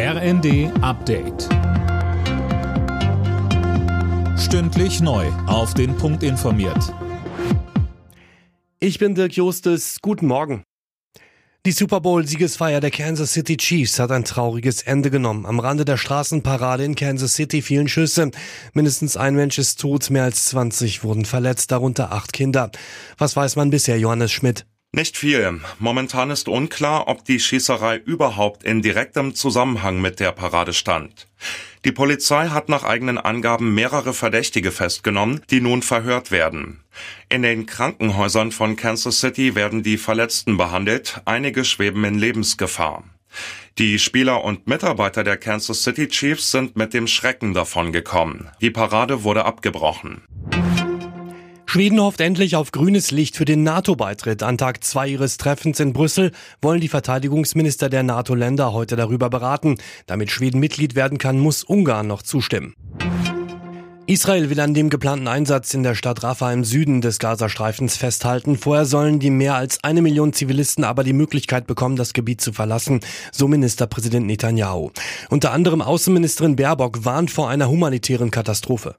RND Update. Stündlich neu. Auf den Punkt informiert. Ich bin Dirk Justes. Guten Morgen. Die Super Bowl-Siegesfeier der Kansas City Chiefs hat ein trauriges Ende genommen. Am Rande der Straßenparade in Kansas City fielen Schüsse. Mindestens ein Mensch ist tot, mehr als 20 wurden verletzt, darunter acht Kinder. Was weiß man bisher, Johannes Schmidt? Nicht viel. Momentan ist unklar, ob die Schießerei überhaupt in direktem Zusammenhang mit der Parade stand. Die Polizei hat nach eigenen Angaben mehrere Verdächtige festgenommen, die nun verhört werden. In den Krankenhäusern von Kansas City werden die Verletzten behandelt, einige schweben in Lebensgefahr. Die Spieler und Mitarbeiter der Kansas City Chiefs sind mit dem Schrecken davongekommen. Die Parade wurde abgebrochen. Schweden hofft endlich auf grünes Licht für den NATO-Beitritt. An Tag zwei ihres Treffens in Brüssel wollen die Verteidigungsminister der NATO-Länder heute darüber beraten. Damit Schweden Mitglied werden kann, muss Ungarn noch zustimmen. Israel will an dem geplanten Einsatz in der Stadt Rafah im Süden des Gazastreifens festhalten. Vorher sollen die mehr als eine Million Zivilisten aber die Möglichkeit bekommen, das Gebiet zu verlassen, so Ministerpräsident Netanyahu. Unter anderem Außenministerin Baerbock warnt vor einer humanitären Katastrophe.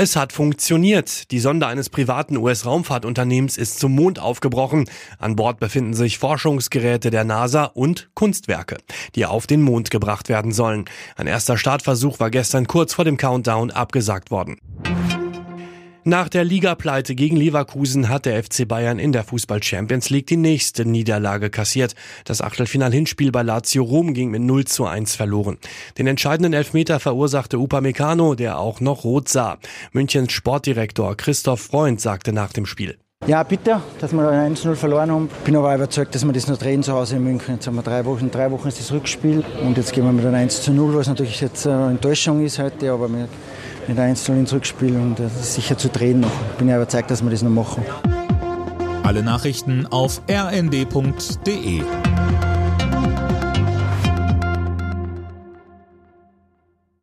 Es hat funktioniert. Die Sonde eines privaten US-Raumfahrtunternehmens ist zum Mond aufgebrochen. An Bord befinden sich Forschungsgeräte der NASA und Kunstwerke, die auf den Mond gebracht werden sollen. Ein erster Startversuch war gestern kurz vor dem Countdown abgesagt worden. Nach der Ligapleite gegen Leverkusen hat der FC Bayern in der Fußball Champions League die nächste Niederlage kassiert. Das Achtelfinal-Hinspiel bei Lazio Rom ging mit 0 zu 1 verloren. Den entscheidenden Elfmeter verursachte Upamecano, der auch noch rot sah. Münchens Sportdirektor Christoph Freund sagte nach dem Spiel. Ja, bitte, dass wir 1-0 verloren haben. Bin aber überzeugt, dass wir das noch drehen zu Hause in München. Jetzt haben wir drei Wochen, drei Wochen ist das Rückspiel und jetzt gehen wir mit einem 1 0, was natürlich jetzt eine Enttäuschung ist heute, aber wir mit 1 ins Rückspiel und das ist sicher zu drehen noch. Ich bin ja überzeugt, dass wir das noch machen. Alle Nachrichten auf rnd.de